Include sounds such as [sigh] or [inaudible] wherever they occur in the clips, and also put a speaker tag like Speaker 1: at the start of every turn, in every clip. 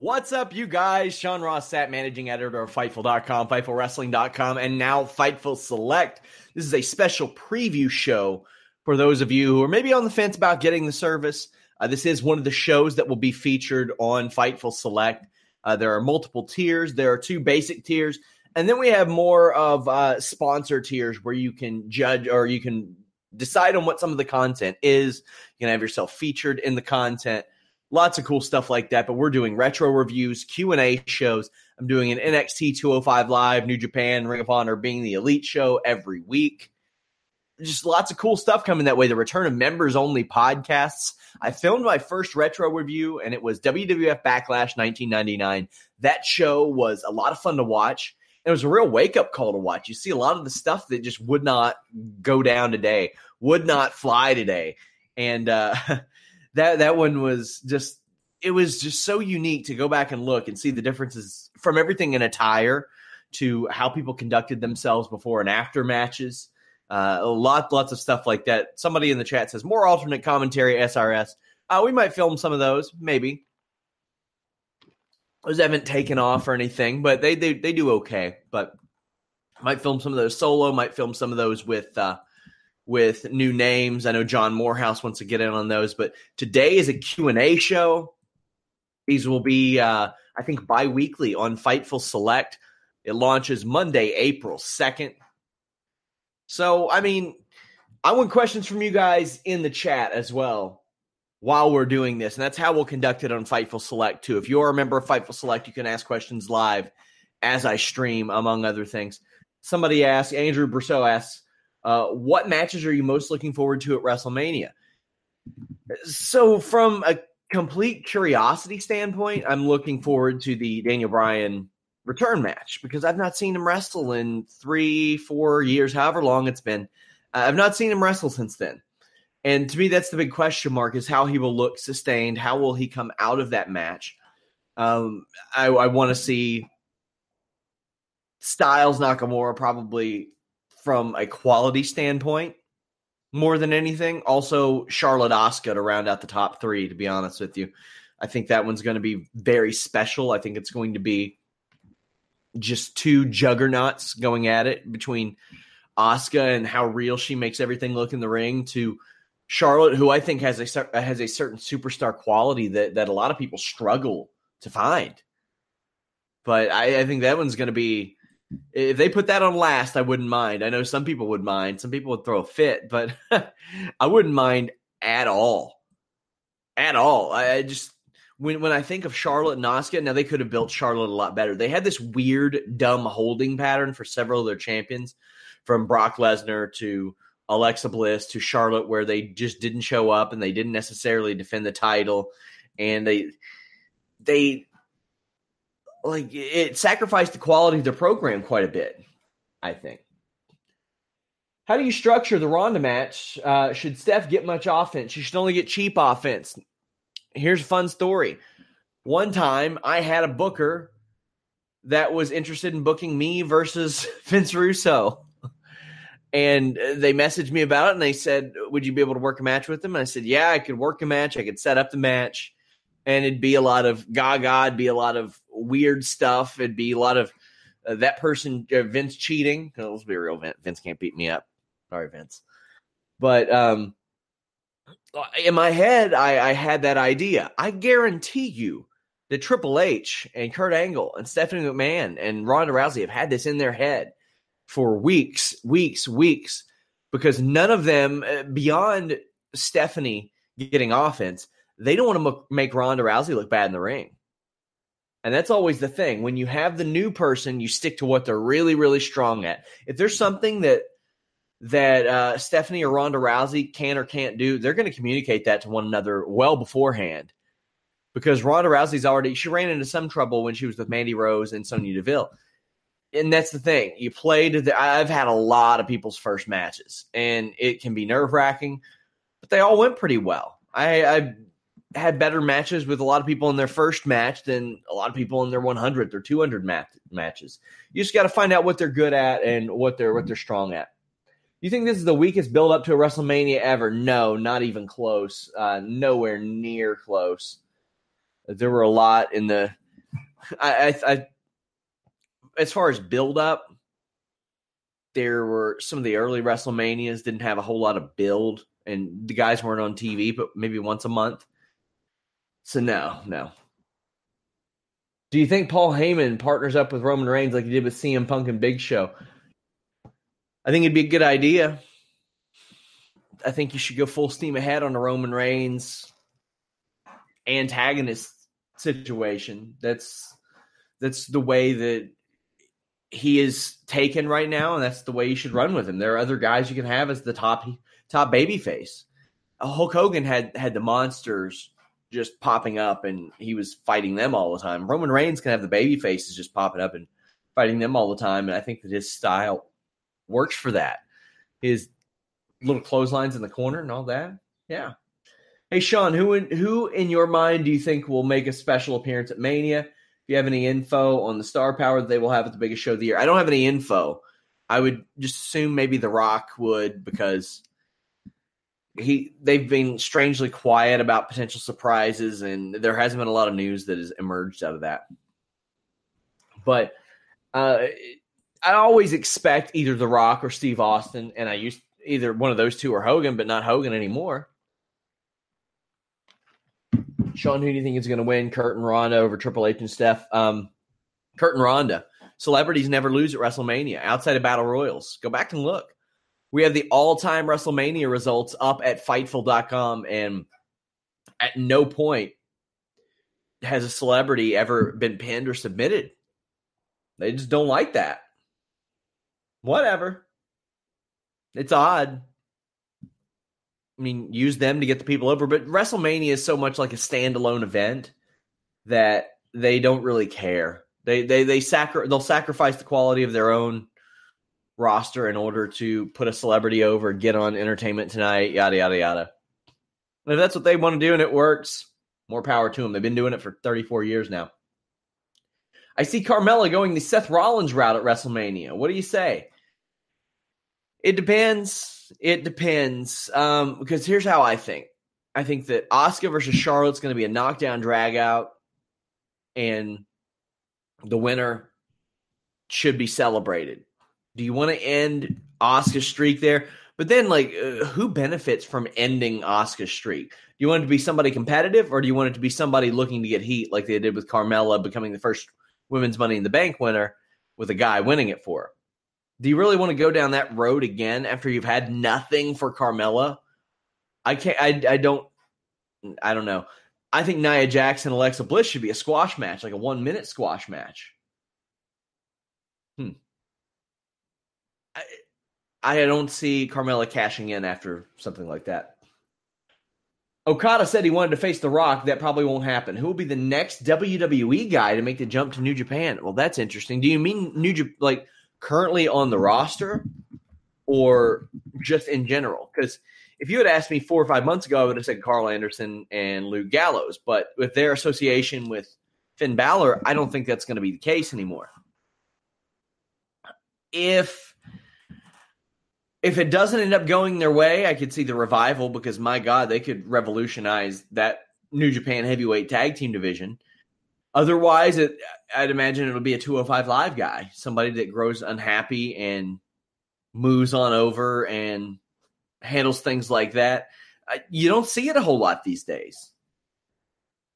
Speaker 1: What's up, you guys? Sean Ross Sapp, managing editor of Fightful.com, FightfulWrestling.com, and now Fightful Select. This is a special preview show for those of you who are maybe on the fence about getting the service. Uh, this is one of the shows that will be featured on Fightful Select. Uh, there are multiple tiers. There are two basic tiers, and then we have more of uh, sponsor tiers where you can judge or you can decide on what some of the content is. You can have yourself featured in the content lots of cool stuff like that. But we're doing retro reviews, Q and A shows. I'm doing an NXT 205 Live, New Japan, Ring of Honor being the elite show every week. Just lots of cool stuff coming that way. The return of members only podcasts. I filmed my first retro review, and it was WWF Backlash 1999. That show was a lot of fun to watch. It was a real wake up call to watch. You see a lot of the stuff that just would not go down today, would not fly today. And uh, [laughs] that that one was just it was just so unique to go back and look and see the differences from everything in attire to how people conducted themselves before and after matches. Uh, a lot, lots of stuff like that. Somebody in the chat says more alternate commentary SRS. Uh, we might film some of those, maybe. Those haven't taken off or anything, but they they they do okay. But might film some of those solo. Might film some of those with uh, with new names. I know John Morehouse wants to get in on those, but today is a Q&A show. These will be, uh, I think, bi-weekly on Fightful Select. It launches Monday, April 2nd. So, I mean, I want questions from you guys in the chat as well while we're doing this. And that's how we'll conduct it on Fightful Select, too. If you're a member of Fightful Select, you can ask questions live as I stream, among other things. Somebody asked, Andrew Brousseau asks, uh, what matches are you most looking forward to at WrestleMania? So, from a complete curiosity standpoint, I'm looking forward to the Daniel Bryan return match because I've not seen him wrestle in three, four years, however long it's been. Uh, I've not seen him wrestle since then. And to me, that's the big question mark is how he will look sustained. How will he come out of that match? Um, I, I want to see Styles Nakamura probably from a quality standpoint more than anything. Also, Charlotte Asuka to round out the top three, to be honest with you. I think that one's going to be very special. I think it's going to be just two juggernauts going at it between Asuka and how real she makes everything look in the ring to Charlotte, who I think has a has a certain superstar quality that that a lot of people struggle to find. But I, I think that one's going to be if they put that on last, I wouldn't mind. I know some people would mind. Some people would throw a fit, but [laughs] I wouldn't mind at all. at all. I, I just when when I think of Charlotte and Asuka, now they could have built Charlotte a lot better. They had this weird, dumb holding pattern for several of their champions, from Brock Lesnar to Alexa Bliss to Charlotte, where they just didn't show up and they didn't necessarily defend the title, and they they like it sacrificed the quality of the program quite a bit. I think. How do you structure the Ronda match? Uh, should Steph get much offense? She should only get cheap offense. Here's a fun story. One time I had a booker that was interested in booking me versus [laughs] Vince Russo. And they messaged me about it and they said, Would you be able to work a match with them? And I said, Yeah, I could work a match. I could set up the match. And it'd be a lot of gaga, it'd be a lot of weird stuff. It'd be a lot of uh, that person, uh, Vince, cheating. Let's be real, Vince, Vince can't beat me up. Sorry, Vince. But um, in my head, I, I had that idea. I guarantee you that Triple H and Kurt Angle and Stephanie McMahon and Ronda Rousey have had this in their head for weeks, weeks, weeks, because none of them, uh, beyond Stephanie getting offense, they don't want to make Ronda Rousey look bad in the ring. And that's always the thing. When you have the new person, you stick to what they're really, really strong at. If there's something that that uh, Stephanie or Ronda Rousey can or can't do, they're going to communicate that to one another well beforehand. Because Ronda Rousey's already she ran into some trouble when she was with Mandy Rose and Sonya Deville, and that's the thing. You played. The, I've had a lot of people's first matches, and it can be nerve wracking, but they all went pretty well. I, I had better matches with a lot of people in their first match than a lot of people in their 100th or 200 mat- matches. You just got to find out what they're good at and what they're what they're strong at. You think this is the weakest build up to a WrestleMania ever? No, not even close. Uh, nowhere near close. There were a lot in the. I, I, I as far as build up, there were some of the early WrestleManias didn't have a whole lot of build, and the guys weren't on TV, but maybe once a month. So no, no. Do you think Paul Heyman partners up with Roman Reigns like he did with CM Punk and Big Show? I think it'd be a good idea. I think you should go full steam ahead on the Roman Reigns antagonist situation. That's that's the way that he is taken right now, and that's the way you should run with him. There are other guys you can have as the top top baby face. Hulk Hogan had had the monsters just popping up, and he was fighting them all the time. Roman Reigns can have the baby faces just popping up and fighting them all the time, and I think that his style works for that. His little clotheslines in the corner and all that. Yeah. Hey Sean, who in who in your mind do you think will make a special appearance at Mania? If you have any info on the star power that they will have at the biggest show of the year, I don't have any info. I would just assume maybe The Rock would because he they've been strangely quiet about potential surprises, and there hasn't been a lot of news that has emerged out of that. But uh, I always expect either The Rock or Steve Austin, and I used either one of those two or Hogan, but not Hogan anymore. Sean, who do you think is going to win? Kurt and Ronda over Triple H and Steph? Um, Kurt and Ronda. Celebrities never lose at WrestleMania outside of Battle Royals. Go back and look. We have the all time WrestleMania results up at Fightful.com, and at no point has a celebrity ever been pinned or submitted. They just don't like that whatever. It's odd. I mean, use them to get the people over, but WrestleMania is so much like a standalone event that they don't really care. They they they sacri- they'll sacrifice the quality of their own roster in order to put a celebrity over, get on Entertainment Tonight, yada yada yada. And if that's what they want to do and it works, more power to them. They've been doing it for 34 years now. I see Carmella going the Seth Rollins route at WrestleMania. What do you say? It depends. It depends. Um, because here's how I think. I think that Asuka versus Charlotte's going to be a knockdown drag out, and the winner should be celebrated. Do you want to end Asuka's streak there? But then, like, uh, who benefits from ending Asuka's streak? Do you want it to be somebody competitive, or do you want it to be somebody looking to get heat, like they did with Carmella becoming the first women's Money in the Bank winner with a guy winning it for her. Do you really want to go down that road again after you've had nothing for Carmella? I can't. I, I don't. I don't know. I think Nia Jax, Alexa Bliss should be a squash match, like a one minute squash match. Hmm. I, I don't see Carmella cashing in after something like that. Okada said he wanted to face The Rock. That probably won't happen. Who will be the next WWE guy to make the jump to New Japan? Well, that's interesting. Do you mean New Japan, like currently on the roster, or just in general? Because if you had asked me four or five months ago, I would have said Karl Anderson and Luke Gallows. But with their association with Finn Balor, I don't think that's going to be the case anymore. If if it doesn't end up going their way, I could see the revival because my God, they could revolutionize that New Japan heavyweight tag team division. Otherwise, it, I'd imagine it'll be a 205 live guy, somebody that grows unhappy and moves on over and handles things like that. You don't see it a whole lot these days.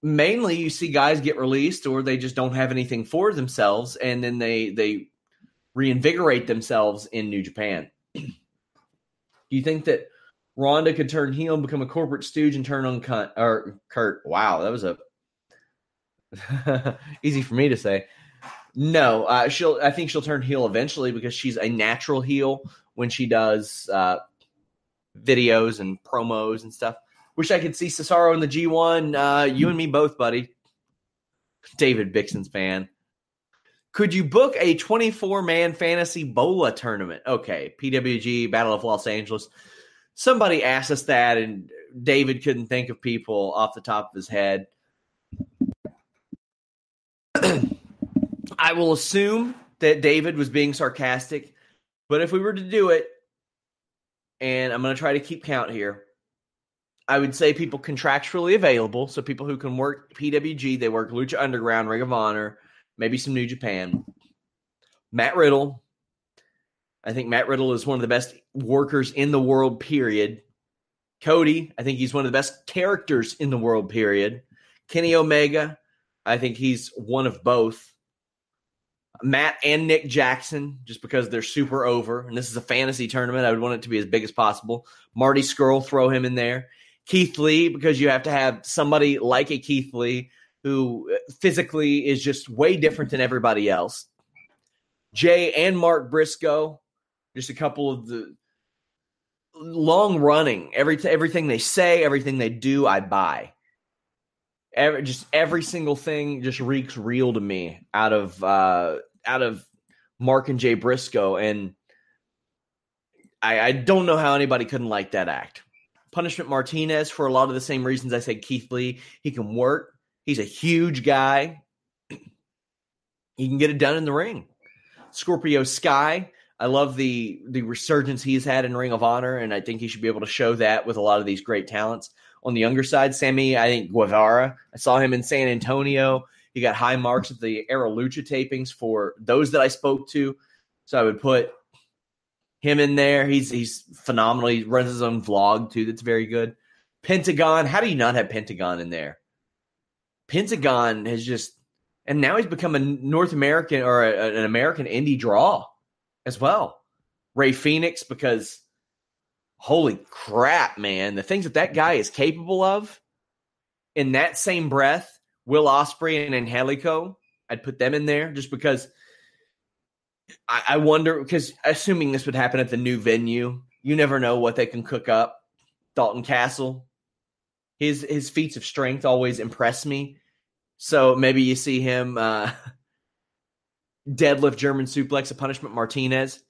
Speaker 1: Mainly, you see guys get released or they just don't have anything for themselves, and then they they reinvigorate themselves in New Japan. [clears throat] Do you think that Ronda could turn heel and become a corporate stooge and turn on Cunt or Kurt? Wow, that was a [laughs] easy for me to say. No, uh, she'll. I think she'll turn heel eventually because she's a natural heel when she does uh, videos and promos and stuff. Wish I could see Cesaro in the G1. Uh, you and me both, buddy. David Bixenspan. Could you book a 24 man fantasy bola tournament? Okay, PWG, Battle of Los Angeles. Somebody asked us that, and David couldn't think of people off the top of his head. [clears throat] I will assume that David was being sarcastic, but if we were to do it, and I'm going to try to keep count here. I would say people contractually available, so people who can work PWG, they work Lucha Underground, Ring of Honor, maybe some New Japan. Matt Riddle. I think Matt Riddle is one of the best workers in the world, period. Cody, I think he's one of the best characters in the world, period. Kenny Omega, I think he's one of both. Matt and Nick Jackson, just because they're super over. And this is a fantasy tournament. I would want it to be as big as possible. Marty Scurll, throw him in there. Keith Lee, because you have to have somebody like a Keith Lee who physically is just way different than everybody else. Jay and Mark Briscoe, just a couple of the long running. Every everything they say, everything they do, I buy. Every, just every single thing just reeks real to me out of uh, out of Mark and Jay Briscoe, and I, I don't know how anybody couldn't like that act. Punishment Martinez for a lot of the same reasons I said Keith Lee. He can work. He's a huge guy. he can get it done in the ring. Scorpio Sky. I love the the resurgence he's had in Ring of Honor, and I think he should be able to show that with a lot of these great talents. On the younger side, Sammy, I think Guevara. I saw him in San Antonio. He got high marks at the Era Lucha tapings for those that I spoke to. So I would put him in there. He's he's phenomenal. He runs his own vlog too. That's very good. Pentagon. How do you not have Pentagon in there? Pentagon has just, and now he's become a North American or a, an American indie draw as well. Rey Fenix, because holy crap, man, the things that that guy is capable of in that same breath Will Ospreay and Angelico. I'd put them in there just because I, I wonder because assuming this would happen at the new venue, you never know what they can cook up. Dalton Castle, his his feats of strength always impress me. So maybe you see him uh, [laughs] deadlift German suplex a punishment Martinez.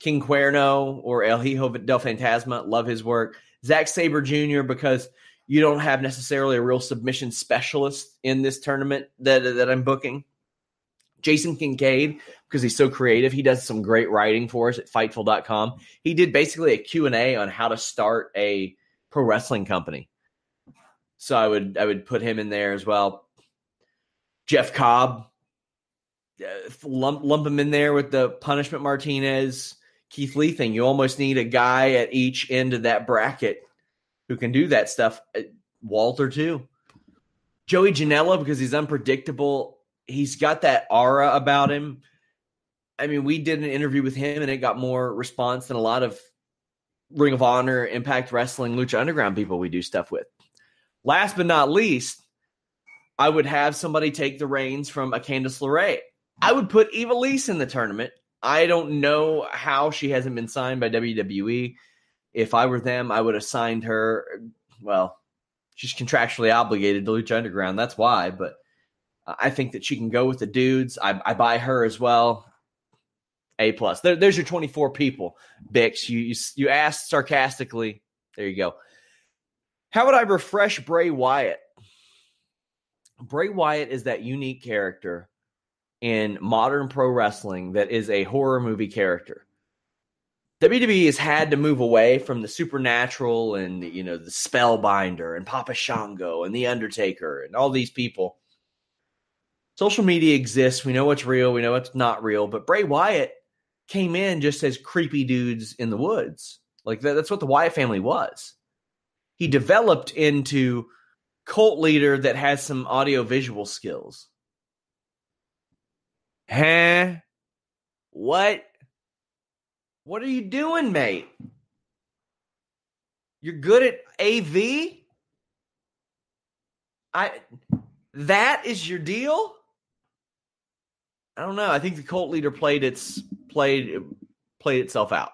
Speaker 1: King Cuerno or El Hijo del Fantasma, love his work. Zack Sabre Jr. because you don't have necessarily a real submission specialist in this tournament that that I'm booking. Jason Kincaid because he's so creative. He does some great writing for us at fightful.com. He did basically a Q&A on how to start a pro wrestling company. So I would I would put him in there as well. Jeff Cobb uh, lump lump him in there with the punishment Martinez Keith Lee thing. You almost need a guy at each end of that bracket who can do that stuff. Uh, Walter too. Joey Janela because he's unpredictable. He's got that aura about him. I mean, we did an interview with him and it got more response than a lot of Ring of Honor, Impact Wrestling, Lucha Underground people we do stuff with. Last but not least, I would have somebody take the reins from a Candice LeRae. I would put Ivelisse in the tournament. I don't know how she hasn't been signed by WWE. If I were them, I would have signed her. Well, she's contractually obligated to Lucha Underground. That's why. But I think that she can go with the dudes. I, I buy her as well. A plus. There, there's your 24 people. Bix, you, you you asked sarcastically. There you go. How would I refresh Bray Wyatt? Bray Wyatt is that unique character in modern pro wrestling that is a horror movie character. WWE has had to move away from the supernatural and you know the spellbinder and Papa Shango and the Undertaker and all these people. Social media exists. We know what's real. We know what's not real. But Bray Wyatt came in just as creepy dudes in the woods. Like that, that's what the Wyatt family was he developed into cult leader that has some audio visual skills. Huh? What? What are you doing, mate? You're good at AV? I that is your deal? I don't know. I think the cult leader played its played played itself out.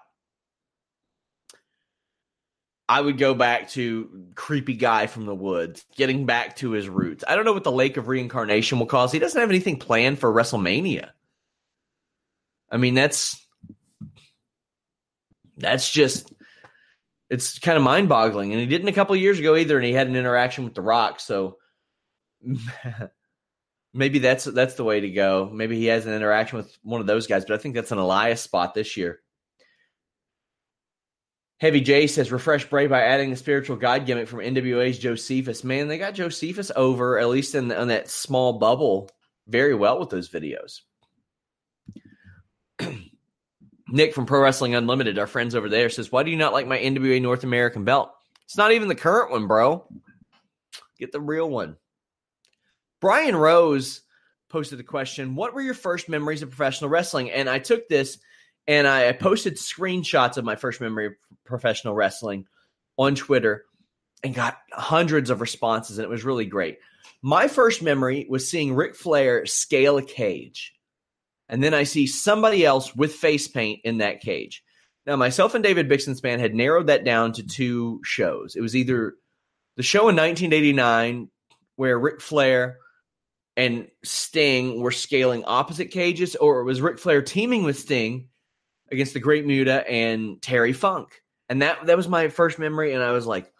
Speaker 1: I would go back to creepy guy from the woods, getting back to his roots. I don't know what the Lake of Reincarnation will cause. He doesn't have anything planned for WrestleMania. I mean, that's that's just it's kind of mind-boggling. And he didn't a couple years ago either, and he had an interaction with The Rock. So [laughs] maybe that's that's the way to go. Maybe he has an interaction with one of those guys, but I think that's an Elias spot this year. Heavy J says refresh Bray by adding the spiritual guide gimmick from NWA's Josephus. Man, they got Josephus over at least in, the, in that small bubble very well with those videos. [clears throat] Nick from Pro Wrestling Unlimited, our friends over there, says, "Why do you not like my NWA North American belt? It's not even the current one, bro. Get the real one." Brian Rose posted a question: "What were your first memories of professional wrestling?" And I took this and I, posted screenshots of my first memory of professional wrestling on Twitter and got hundreds of responses, and it was really great. My first memory was seeing Ric Flair scale a cage, and then I see somebody else with face paint in that cage. Now, myself and David Bixenspan had narrowed that down to two shows. It was either the show in 1989 where Ric Flair and Sting were scaling opposite cages, or it was Ric Flair teaming with Sting against the Great Muta and Terry Funk. And that that was my first memory and I was like,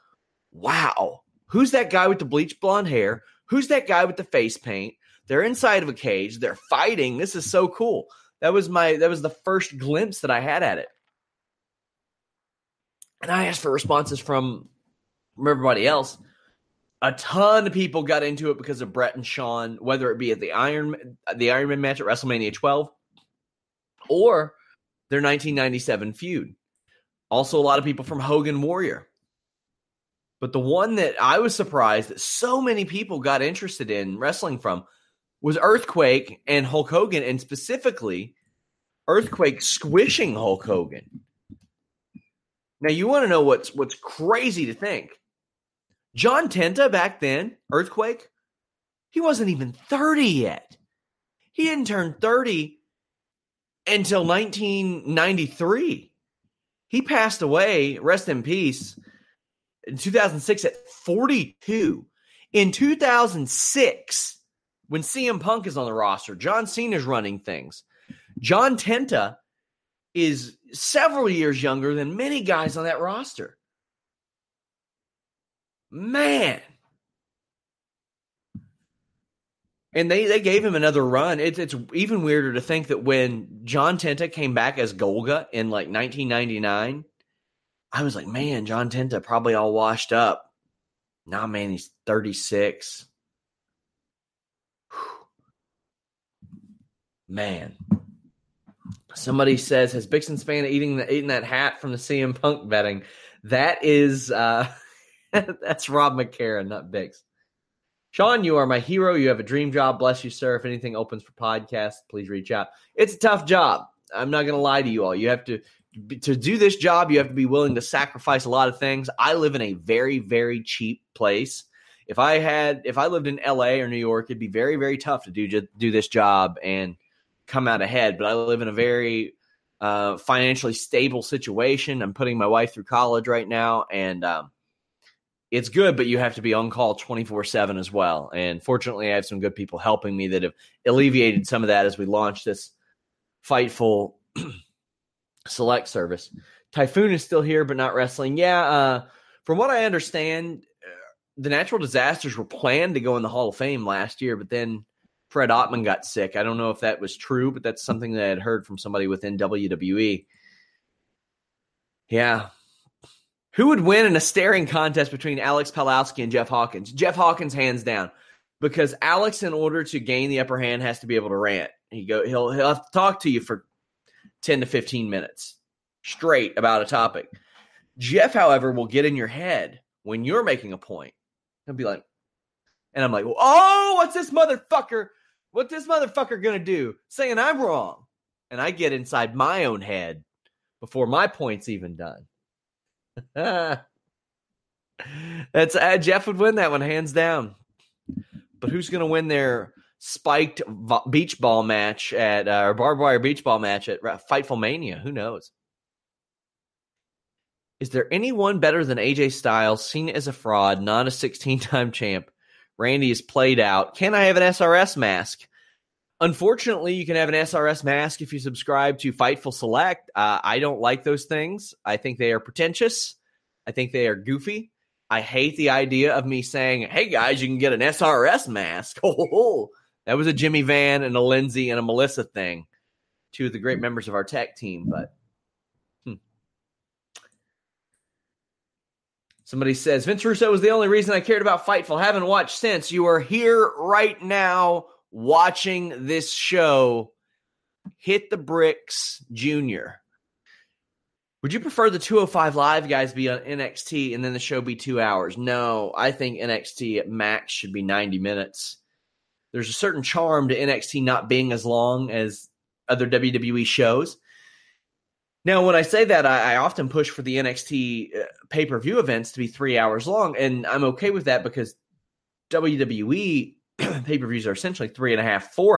Speaker 1: "Wow. Who's that guy with the bleached blonde hair? Who's that guy with the face paint? They're inside of a cage. They're fighting. This is so cool." That was my that was the first glimpse that I had at it. And I asked for responses from from everybody else. A ton of people got into it because of Bret and Shawn, whether it be at the Iron the Ironman match at WrestleMania 12 or their 1997 feud. Also, a lot of people from Hogan Warrior. But the one that I was surprised that so many people got interested in wrestling from was Earthquake and Hulk Hogan, and specifically Earthquake squishing Hulk Hogan. Now you want to know what's what's crazy to think. John Tenta back then, Earthquake, he wasn't even 30 yet. He didn't turn 30 until 1993. He passed away, rest in peace, in 2006 at 42. In 2006, when CM Punk is on the roster, John Cena's running things. John Tenta is several years younger than many guys on that roster. Man, And they, they gave him another run. It's it's even weirder to think that when John Tenta came back as Golga in like 1999, I was like, man, John Tenta probably all washed up. Nah, man, he's 36. Man. Somebody says, has Bixenspan eating the, eating that hat from the CM Punk betting? That is uh [laughs] that's Rob McCarron, not Bix. Sean, you are my hero. You have a dream job. Bless you, sir. If anything opens for podcasts, please reach out. It's a tough job. I'm not going to lie to you all. You have to to do this job, you have to be willing to sacrifice a lot of things. I live in a very very cheap place if I had if I lived in LA or New York, it'd be very very tough to do do this job and come out ahead. But I live in a very uh, financially stable situation. I'm putting my wife through college right now, and um, it's good. But you have to be on call 24 seven as well. And fortunately, I have some good people helping me that have alleviated some of that as we launch this Fightful [clears throat] Select service. Typhoon is still here, but not wrestling. Yeah, uh, from what I understand, the natural disasters were planned to go in the Hall of Fame last year, but then Fred Ottman got sick. I don't know if that was true, but that's something that I had heard from somebody within WWE. Yeah. Who would win in a staring contest between Alex Palowski and Jeff Hawkins? Jeff Hawkins, hands down, because Alex, in order to gain the upper hand, has to be able to rant. He go, he'll he'll have to talk to you for ten to fifteen minutes straight about a topic. Jeff, however, will get in your head when you're making a point He'll be like, and I'm like, oh, what's this motherfucker? What's this motherfucker gonna do? Saying I'm wrong. And I get inside my own head before my point's even done. That's uh, Jeff would win that one hands down. But who's going to win their spiked beach ball match at uh, or barbed wire beach ball match at Fightful Mania? Who knows? Is there anyone better than AJ Styles, seen as a fraud, not a 16 time champ? Randy is played out. Can I have an SRS mask? Unfortunately, you can have an SRS mask if you subscribe to Fightful Select. Uh, I don't like those things. I think they are pretentious. I think they are goofy. I hate the idea of me saying, hey guys, you can get an SRS mask. [laughs] Oh, that was a Jimmy Van and a Lindsay and a Melissa thing. Two of the great members of our tech team, but Somebody says Vince Russo was the only reason I cared about Fightful. Haven't watched since. You are here right now watching this show. Hit the bricks, Junior. Would you prefer the 205 Live guys be on NXT and then the show be two hours? No, I think NXT at max should be 90 minutes. There's a certain charm to NXT not being as long as other WWE shows. Now, when I say that, I, I often push for the NXT uh, pay per view events to be three hours long, and I'm okay with that because WWE [clears throat] pay per views are essentially three and a half, four.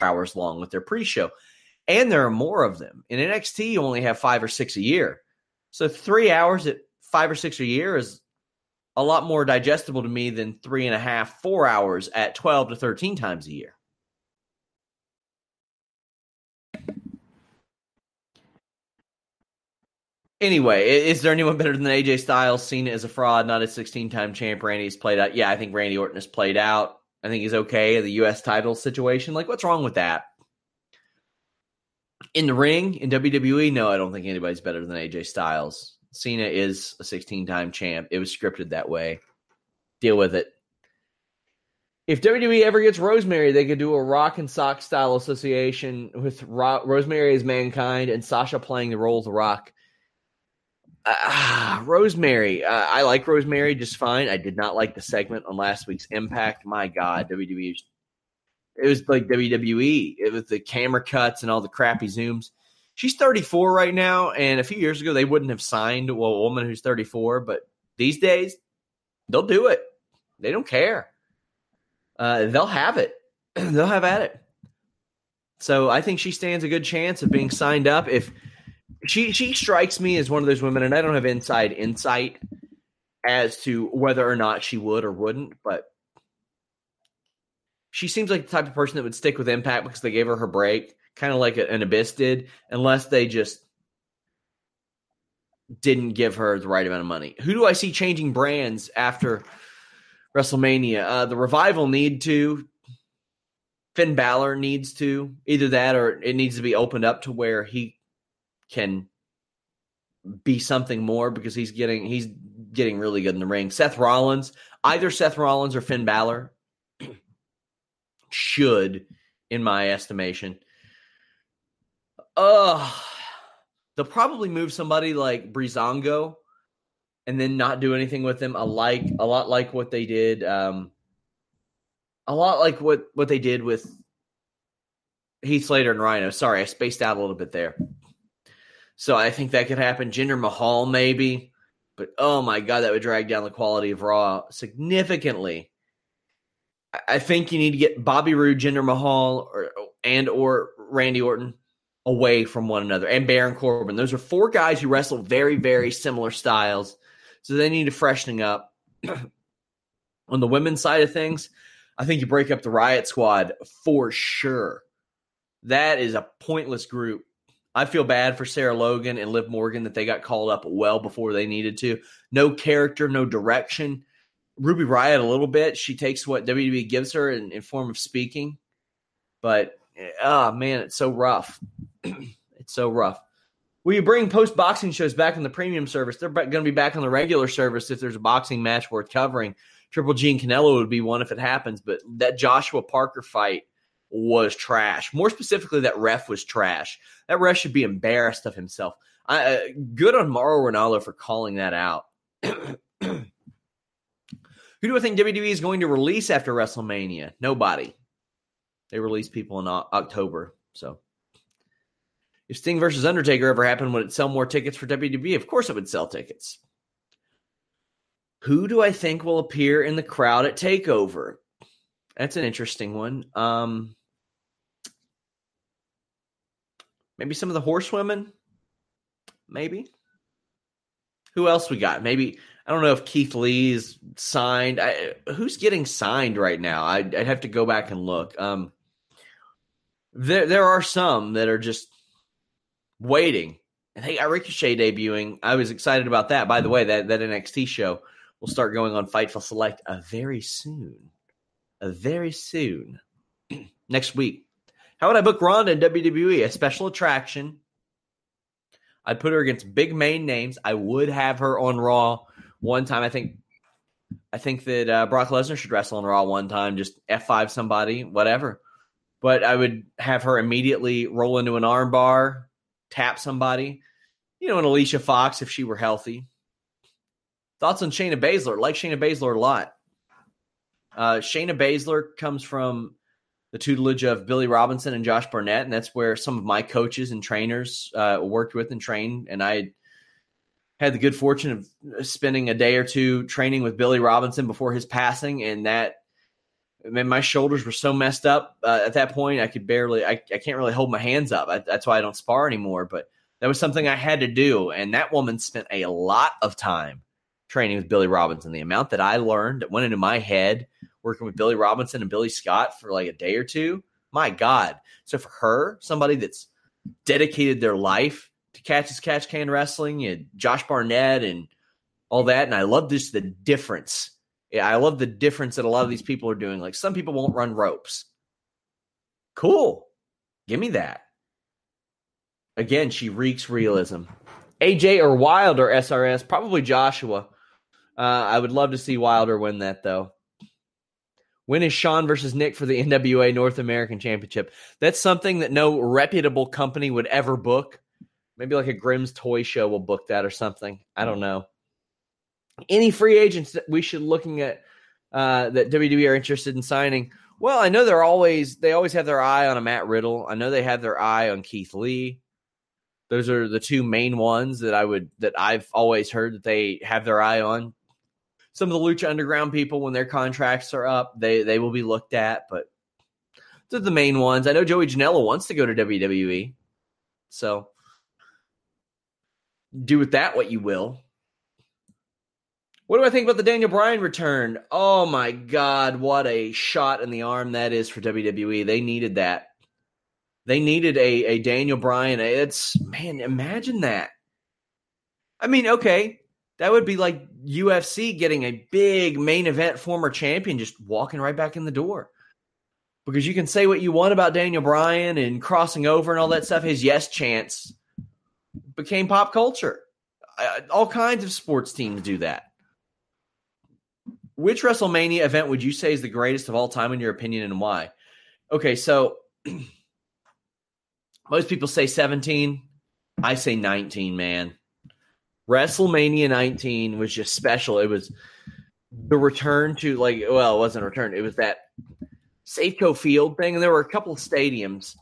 Speaker 1: hours long with their pre-show. And there are more of them. In NXT, you only have five or six a year. So three hours at five or six a year is a lot more digestible to me than three and a half, four hours at 12 to 13 times a year. Anyway, is there anyone better than AJ Styles? Seen as a fraud, not a 16 time champ. Randy's played out. Yeah, I think Randy Orton has played out. I think he's okay. In the U.S. title situation, like, what's wrong with that? In the ring in WWE, no, I don't think anybody's better than AJ Styles. Cena is a 16 time champ. It was scripted that way. Deal with it. If WWE ever gets Rosemary, they could do a rock and sock style association with Ro- Rosemary as mankind and Sasha playing the role of the rock. Uh, [sighs] Rosemary, uh, I like Rosemary just fine. I did not like the segment on last week's Impact. My God, WWE, it was like WWE. It was the camera cuts and all the crappy zooms. She's 34 right now, and a few years ago they wouldn't have signed a woman who's 34, but these days they'll do it. They don't care. Uh, they'll have it. [clears throat] they'll have at it. So I think she stands a good chance of being signed up if she she strikes me as one of those women, and I don't have inside insight as to whether or not she would or wouldn't, but she seems like the type of person that would stick with Impact because they gave her her break, kind of like an Abyss did, unless they just didn't give her the right amount of money. Who do I see changing brands after WrestleMania? Uh, the Revival need to. Finn Balor needs to. Either that or it needs to be opened up to where he can be something more because he's getting he's getting really good in the ring. Seth Rollins, either Seth Rollins or Finn Balor should, in my estimation. Uh they'll probably move somebody like Breezango and then not do anything with them. A like a lot like what they did. Um a lot like what what they did with Heath Slater and Rhino. Sorry, I spaced out a little bit there. So I think that could happen. Jinder Mahal, maybe. But oh my God, that would drag down the quality of Raw significantly. I think you need to get Bobby Roode, Jinder Mahal, or, and or Randy Orton away from one another, and Baron Corbin. Those are four guys who wrestle very, very similar styles. So they need a freshening up. [clears throat] On the women's side of things, I think you break up the Riot Squad for sure. That is a pointless group I feel bad for Sarah Logan and Liv Morgan that they got called up well before they needed to. No character, no direction. Ruby Riot a little bit. She takes what WWE gives her in, in form of speaking, but oh man, it's so rough. [clears throat] it's so rough. Will you bring post boxing shows back on the premium service? They're going to be back on the regular service if there's a boxing match worth covering. Triple G and Canelo would be one if it happens, but that Joshua Parker fight was trash. More specifically, that ref was trash. That ref should be embarrassed of himself. I, uh, good on Mauro Ranallo for calling that out. [clears throat] Who do I think WWE is going to release after WrestleMania? Nobody. They release people in October. So, if Sting versus Undertaker ever happened, would it sell more tickets for WWE? Of course, it would sell tickets. Who do I think will appear in the crowd at Takeover? That's an interesting one. Um, Maybe some of the horsewomen. Maybe. Who else we got? Maybe I don't know if Keith Lee is signed. I, who's getting signed right now? I'd, I'd, have to go back and look. Um, there there are some that are just waiting. And they got Ricochet debuting. I was excited about that. By the way, that that NXT show will start going on Fightful Select a very soon. A very soon. [clears throat] Next week. How would I book Ronda in WWE? A special attraction. I'd put her against big main names. I would have her on Raw one time. I think I think that uh, Brock Lesnar should wrestle on Raw one time, just F5 somebody, whatever. But I would have her immediately roll into an armbar, tap somebody, you know, an Alicia Fox if she were healthy. Thoughts on Shayna Baszler? Like Shayna Baszler a lot. Uh, Shayna Baszler comes from the tutelage of Billy Robinson and Josh Barnett, and that's where some of my coaches and trainers uh, worked with and trained. And I had the good fortune of spending a day or two training with Billy Robinson before his passing, and that I mean, my shoulders were so messed up uh, at that point I could barely I, I can't really hold my hands up. I, that's why I don't spar anymore. But that was something I had to do, and that woman spent a lot of time training with Billy Robinson. The amount that I learned that went into my head working with Billy Robinson and Billy Scott for like a day or two. My God. So for her, somebody that's dedicated their life to catch as catch can wrestling and Josh Barnett and all that. And I love just the difference. I love the difference that a lot of these people are doing. Like some people won't run ropes. Cool. Give me that. Again, she reeks realism. AJ or Wilder SRS, probably Joshua. Uh, I would love to see Wilder win that though. When is Sean versus Nick for the [laughs] NWA North American Championship? That's something that no reputable company would ever book. Maybe like a Grimm's Toy Show will book that or something. I don't know. Any free agents that we should looking at uh, that WWE are interested in signing? Well, I know they're always they always have their eye on a Matt Riddle. I know they have their eye on Keith Lee. Those are the two main ones that I would that I've always heard that they have their eye on. Some of the Lucha Underground people, when their contracts are up, they they will be looked at, but they're the main ones. I know Joey Janela wants to go to WWE, so do with that what you will. What do I think about the Daniel Bryan return? Oh my God, what a shot in the arm that is for WWE. They needed that. They needed a, a Daniel Bryan. It's, man, imagine that. I mean, okay, that would be like UFC getting a big main event former champion just walking right back in the door. Because you can say what you want about Daniel Bryan and crossing over and all that stuff. His yes chance became pop culture. All kinds of sports teams do that. Which WrestleMania event would you say is the greatest of all time in your opinion and why? Okay, so [clears throat] most people say 17. I say 19, man. WrestleMania 19 was just special. It was the return to like well, it wasn't a return. It was that Safeco Field thing, and there were a couple of stadiums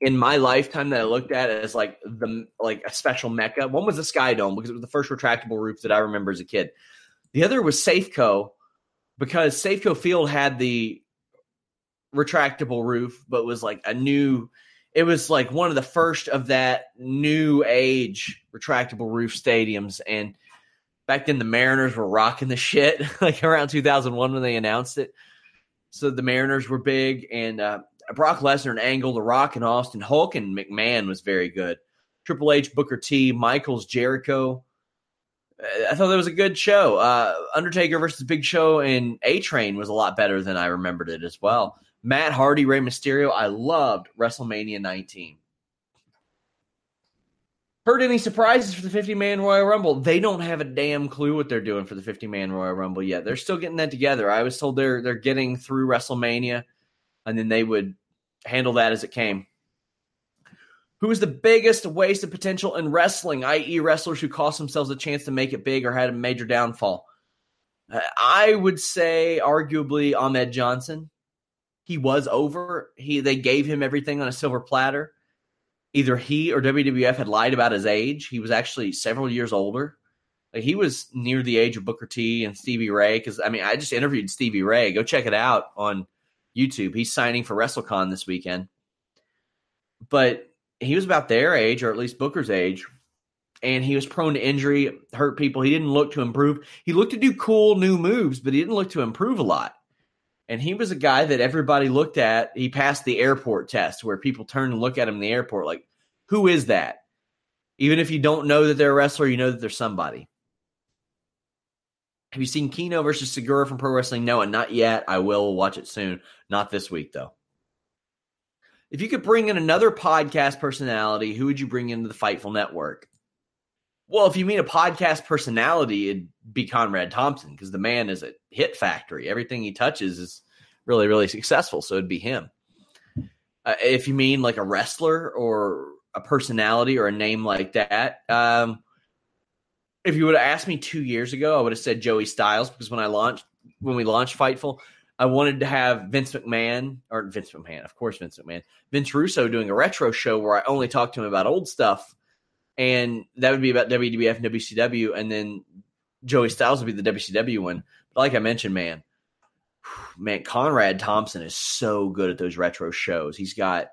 Speaker 1: in my lifetime that I looked at as like the like a special mecca. One was the Sky Dome because it was the first retractable roof that I remember as a kid. The other was Safeco because Safeco Field had the retractable roof, but was like a new. It was like one of the first of that new age retractable roof stadiums, and back then the Mariners were rocking the shit [laughs] like around 2001 when they announced it. So the Mariners were big, and uh, Brock Lesnar and Angle, The Rock and Austin, Hulk and McMahon was very good. Triple H, Booker T, Michaels, Jericho. Uh, I thought that was a good show. Uh, Undertaker versus Big Show and A Train was a lot better than I remembered it as well. Matt Hardy, Rey Mysterio. I loved WrestleMania 19. Heard any surprises for the 50 man Royal Rumble? They don't have a damn clue what they're doing for the 50 man Royal Rumble yet. They're still getting that together. I was told they're they're getting through WrestleMania and then they would handle that as it came. Who is the biggest waste of potential in wrestling, i.e., wrestlers who cost themselves a chance to make it big or had a major downfall? Uh, I would say, arguably, Ahmed Johnson. He was over. He they gave him everything on a silver platter. Either he or WWF had lied about his age. He was actually several years older. Like he was near the age of Booker T and Stevie Ray. Because I mean, I just interviewed Stevie Ray. Go check it out on YouTube. He's signing for WrestleCon this weekend. But he was about their age, or at least Booker's age, and he was prone to injury, hurt people. He didn't look to improve. He looked to do cool new moves, but he didn't look to improve a lot. And he was a guy that everybody looked at. He passed the airport test where people turn and look at him in the airport like, who is that? Even if you don't know that they're a wrestler, you know that they're somebody. Have you seen Kino versus Segura from Pro Wrestling No, and Not yet. I will watch it soon. Not this week, though. If you could bring in another podcast personality, who would you bring into the Fightful Network? Well, if you mean a podcast personality, it'd be Conrad Thompson because the man is a hit factory. Everything he touches is really, really successful. So it'd be him. Uh, if you mean like a wrestler or a personality or a name like that, um, if you would have asked me two years ago, I would have said Joey Styles because when I launched, when we launched Fightful, I wanted to have Vince McMahon or Vince McMahon, of course, Vince McMahon, Vince Russo doing a retro show where I only talked to him about old stuff, and that would be about WWF and WCW, and then Joey Styles would be the WCW one. But like I mentioned, man, [sighs] man, Conrad Thompson is so good at those retro shows. He's got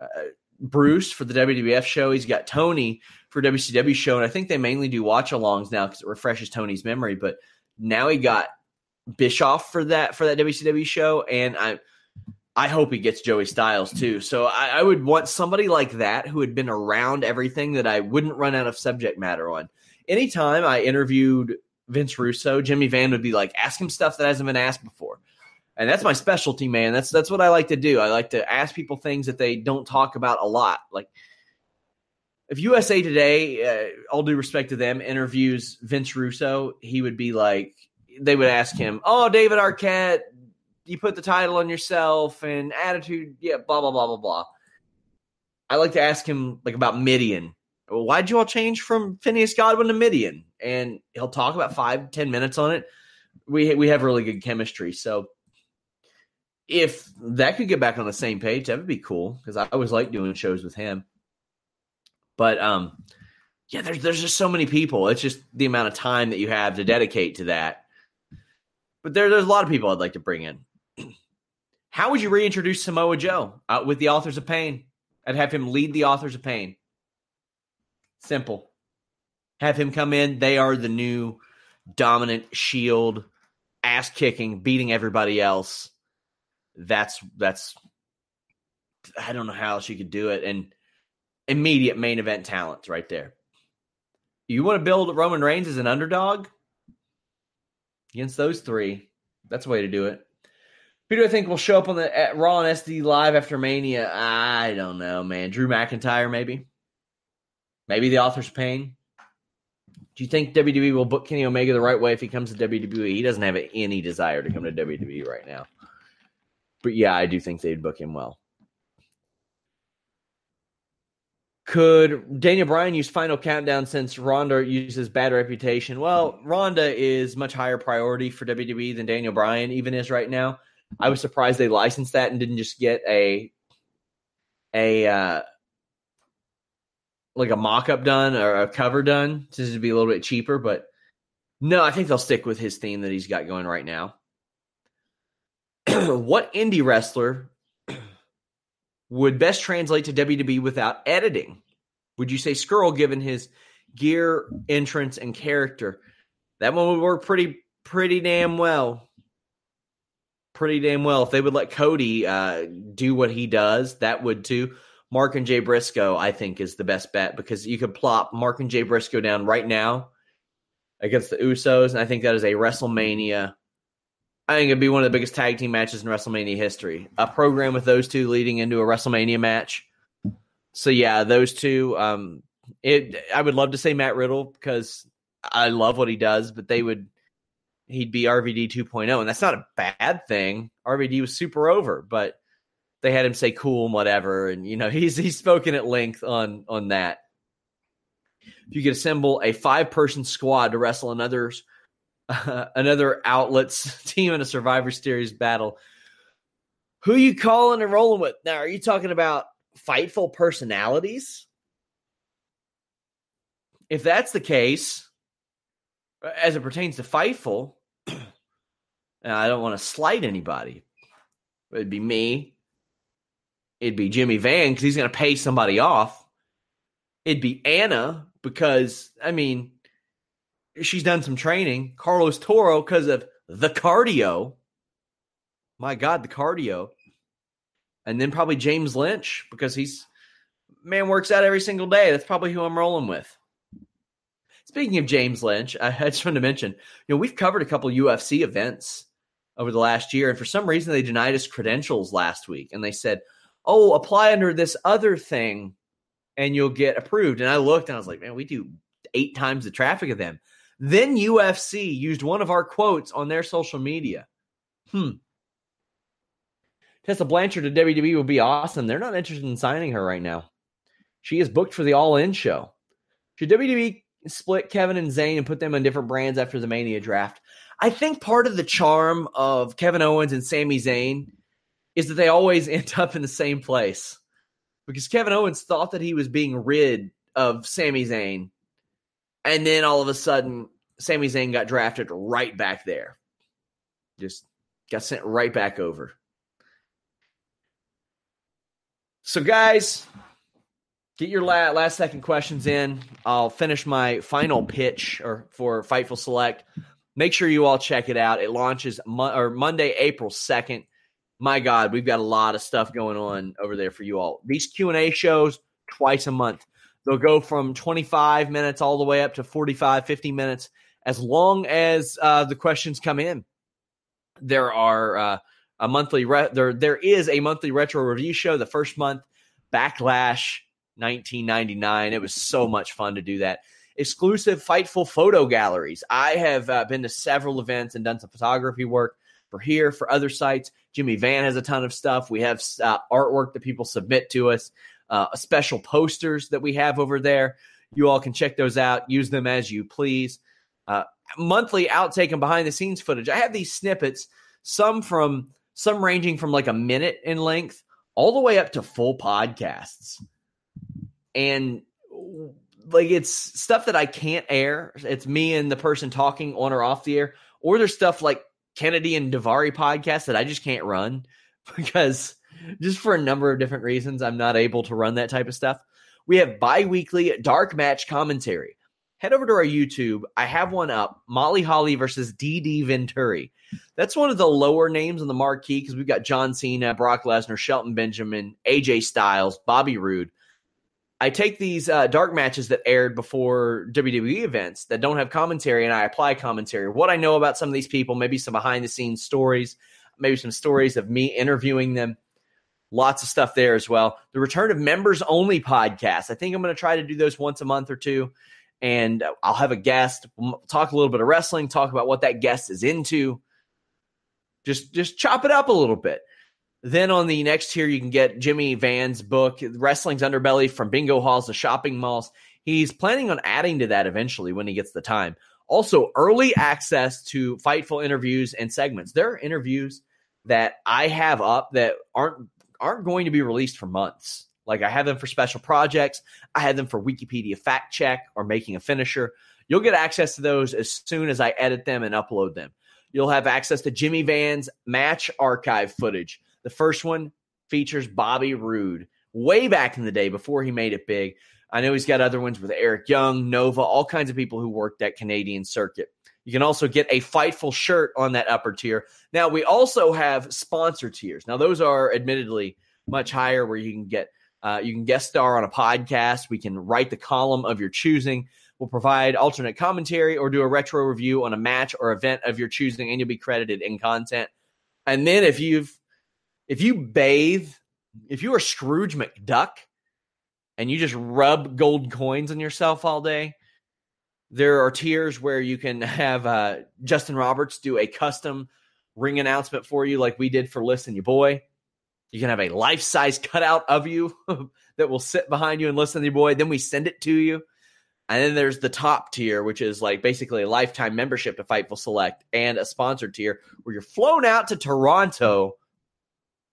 Speaker 1: uh, Bruce for the WWF show. He's got Tony for WCW show, and I think they mainly do watch alongs now because it refreshes Tony's memory. But now he got Bischoff for that for that WCW show, and I I hope he gets Joey Styles too. So I, I, would want somebody like that who had been around everything that I wouldn't run out of subject matter on. Anytime I interviewed Vince Russo, Jimmy Van would be like, ask him stuff that hasn't been asked before. And that's my specialty, man. That's that's what I like to do. I like to ask people things that they don't talk about a lot. Like if USA Today, uh, all due respect to them, interviews Vince Russo, he would be like, they would ask him, "Oh, David Arquette, you put the title on yourself and attitude, yeah, blah blah blah blah blah." I like to ask him like about Mideon. well, why'd you all change from Phineas Godwinn to Mideon? And he'll talk about five, ten minutes on it. We we have really good chemistry. So if that could get back on the same page, that would be cool because I always like doing shows with him. But um, yeah, there's there's just so many people. It's just the amount of time that you have to dedicate to that. But there, there's a lot of people I'd like to bring in. How would you reintroduce Samoa Joe uh, with the Authors of Pain? I'd have him lead the Authors of Pain. Simple. Have him come in. They are the new dominant Shield, ass kicking, beating everybody else. That's that's. I don't know how else you could do it, and immediate main event talent right there. You want to build Roman Reigns as an underdog against those three? That's a way to do it. Who do I think will show up on the at Raw and SD Live after Mania? I don't know, man. Drew McIntyre, maybe. Maybe the author's pain. Do you think WWE will book Kenny Omega the right way if he comes to WWE? He doesn't have any desire to come to WWE right now. But yeah, I do think they'd book him well. Could Daniel Bryan use Final Countdown since Ronda uses bad reputation? Well, Ronda is much higher priority for WWE than Daniel Bryan even is right now. I was surprised they licensed that and didn't just get a a uh, like a mock-up done or a cover done to be a little bit cheaper, but no, I think they'll stick with his theme that he's got going right now. [clears throat] what indie wrestler would best translate to WWE without editing? Would you say Scurll, given his gear, entrance, and character? That one would work pretty pretty damn well. Pretty damn well. If they would let Cody uh, do what he does, that would too. Mark and Jay Briscoe, I think, is the best bet because you could plop Mark and Jay Briscoe down right now against the Usos, and I think that is a WrestleMania. I think it'd be one of the biggest tag team matches in WrestleMania history. A program with those two leading into a WrestleMania match. So yeah, those two. Um, it. I would love to say Matt Riddle because I love what he does, but they would. He'd be RVD 2.0, and that's not a bad thing. RVD was super over, but they had him say cool and whatever, and you know [laughs] he's he's spoken at length on on that. If you could assemble a five person squad to wrestle another uh, [laughs] another outlets [laughs] team in a Survivor Series battle, who you calling and rolling with? Now, are you talking about fightful personalities? If that's the case, as it pertains to fightful, I don't want to slight anybody. It'd be me, it'd be Jimmy Van because he's going to pay somebody off. It'd be Anna because, I mean, she's done some training. Carlos Toro because of the cardio. My God, the cardio. And then probably James Lynch because he's, man, works out every single day. That's probably who I'm rolling with. Speaking of James Lynch, [laughs] I just wanted to mention, you know, we've covered a couple UFC events over the last year, and for some reason they denied us credentials last week, and they said, oh, apply under this other thing and you'll get approved. And I looked and I was like, man, we do eight times the traffic of them. Then UFC used one of our quotes on their social media. Hmm. Tessa Blanchard to WWE would be awesome. They're not interested in signing her right now. She is booked for the All In show. Should WWE split Kevin and Zayn and put them on different brands after the Mania draft? I think part of the charm of Kevin Owens and Sami Zayn is that they always [laughs] end up in the same place. Because Kevin Owens thought that he was being rid of Sami Zayn. And then all of a sudden, Sami Zayn got drafted right back there. Just got sent right back over. So, guys, get your last, second questions in. I'll finish my final pitch or for Fightful Select. Make sure you all check it out. It launches mo- or Monday, April 2nd my God, we've got a lot of stuff going on over there for you all. These Q and A shows twice a month. They'll go from 25 minutes all the way up to 45, 50 minutes, as long as uh, the questions come in. There are uh, a monthly re- there there is a monthly retro review show. The first month, Backlash 1999. It was so much fun to do that. Exclusive Fightful photo galleries. I have uh, been to several events and done some photography work for here, for other sites. Jimmy Van has a ton of stuff. We have uh, artwork that people submit to us, uh, special posters that we have over there. You all can check those out, use them as you please. Uh, monthly outtake and behind the scenes footage. I have these snippets, some from some ranging from like a minute in length all the way up to full podcasts. And like it's stuff that I can't air. It's me and the person talking on or off the air, or there's stuff like Kennedy and Daivari podcast that I just can't run [laughs] because just for a number of different reasons, I'm not able to run that type of stuff. We have bi weekly dark match commentary. Head over to our YouTube. I have one up Molly Holly versus DD Venturi. That's one of the lower names on the marquee because we've got John Cena, Brock Lesnar, Shelton Benjamin, AJ Styles, Bobby Roode. I take these uh, dark matches that aired before WWE events that don't have commentary and I apply commentary. What I know about some of these people, maybe some behind the scenes stories, maybe some stories of me interviewing them. Lots of stuff there as well. The return of members only podcast. I think I'm going to try to do those once a month or two. And I'll have a guest, talk a little bit of wrestling, talk about what that guest is into. Just just chop it up a little bit. Then on the next tier, you can get Jimmy Van's book, Wrestling's Underbelly from Bingo Halls to Shopping Malls. He's planning on adding to that eventually when he gets the time. Also, early access to Fightful interviews and segments. There are interviews that I have up that aren't aren't going to be released for months. Like I have them for special projects, I have them for Wikipedia fact check or making a finisher. You'll get access to those as soon as I edit them and upload them. You'll have access to Jimmy Van's match archive footage the first one features Bobby Roode way back in the day before he made it big. I know he's got other ones with Eric Young, Nova, all kinds of people who worked that Canadian circuit. You can also get a Fightful shirt on that upper tier. Now, we also have sponsor tiers. Now, those are admittedly much higher where you can get uh, you can guest star on a podcast. We can write the column of your choosing. We'll provide alternate commentary or do a retro review on a match or event of your choosing, and you'll be credited in content. And then if you've if you bathe, if you are Scrooge McDuck and you just rub gold coins on yourself all day, there are tiers where you can [laughs] have uh, Justin Roberts do a custom ring announcement for you, like we did for Listen You Boy. You can have a life size cutout of you [laughs] that will sit behind you and listen to your boy. Then we send it to you. And then there's the top tier, which is like basically a lifetime membership to Fightful Select and a sponsored tier where you're flown out to Toronto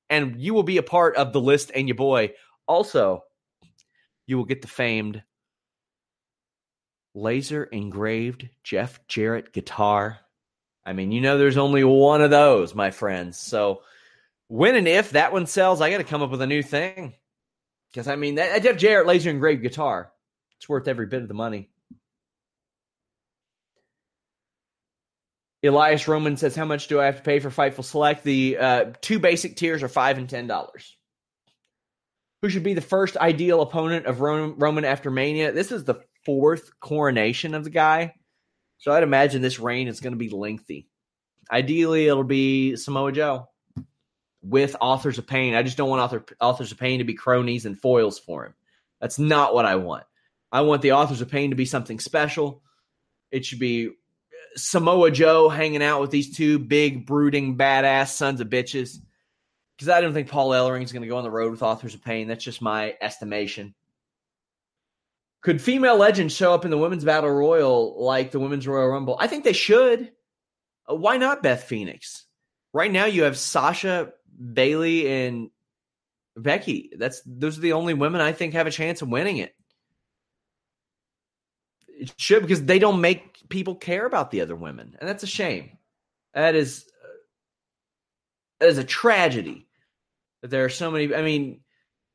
Speaker 1: and you will be a part of the list and your boy. Also, you will get the famed laser engraved Jeff Jarrett guitar. I mean, you know, there's only one of those, my friends. So, when and if that one sells, I got to come up with a new thing. Because, I mean, that Jeff Jarrett laser engraved guitar, it's worth every bit of the money. Elias Roman says, "How much do I have to pay for Fightful Select?" The uh, two basic tiers are five and ten dollars. Who should be the first ideal opponent of Roman after Mania? This is the fourth coronation of the guy, so I'd imagine this reign is going to be lengthy. Ideally, it'll be Samoa Joe with Authors of Pain. I just don't want author, Authors of Pain to be cronies and foils for him. That's not what I want. I want the Authors of Pain to be something special. It should be Samoa Joe hanging out with these two big, brooding, badass sons of bitches. Because I don't think Paul Ellering is going to go on the road with Authors of Pain. That's just my estimation. Could female legends show up in the women's battle royal like the women's Royal Rumble? I think they should. Uh, why not Beth Phoenix? Right now, you have Sasha, Bayley, and Becky. That's those are the only women I think have a chance of winning it. It should because they don't make people care about the other women, and that's a shame. That is uh, that is a tragedy that there are so many. I mean,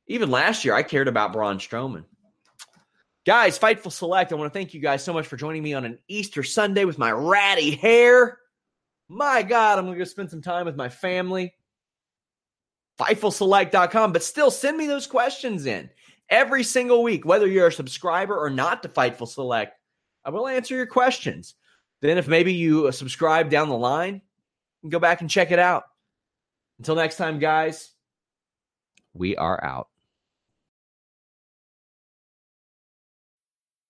Speaker 1: even last year, I cared about Braun Strowman. Guys, Fightful Select, I want to thank you guys so much for joining me on an Easter Sunday with my ratty hair. My God, I'm going to go spend some time with my family. FightfulSelect.com, but still send me those questions in every single week, whether you're a subscriber or not to Fightful Select. I will answer your questions. Then, if maybe you uh, subscribe down the line, go back and check it out. Until next time, guys, we are out.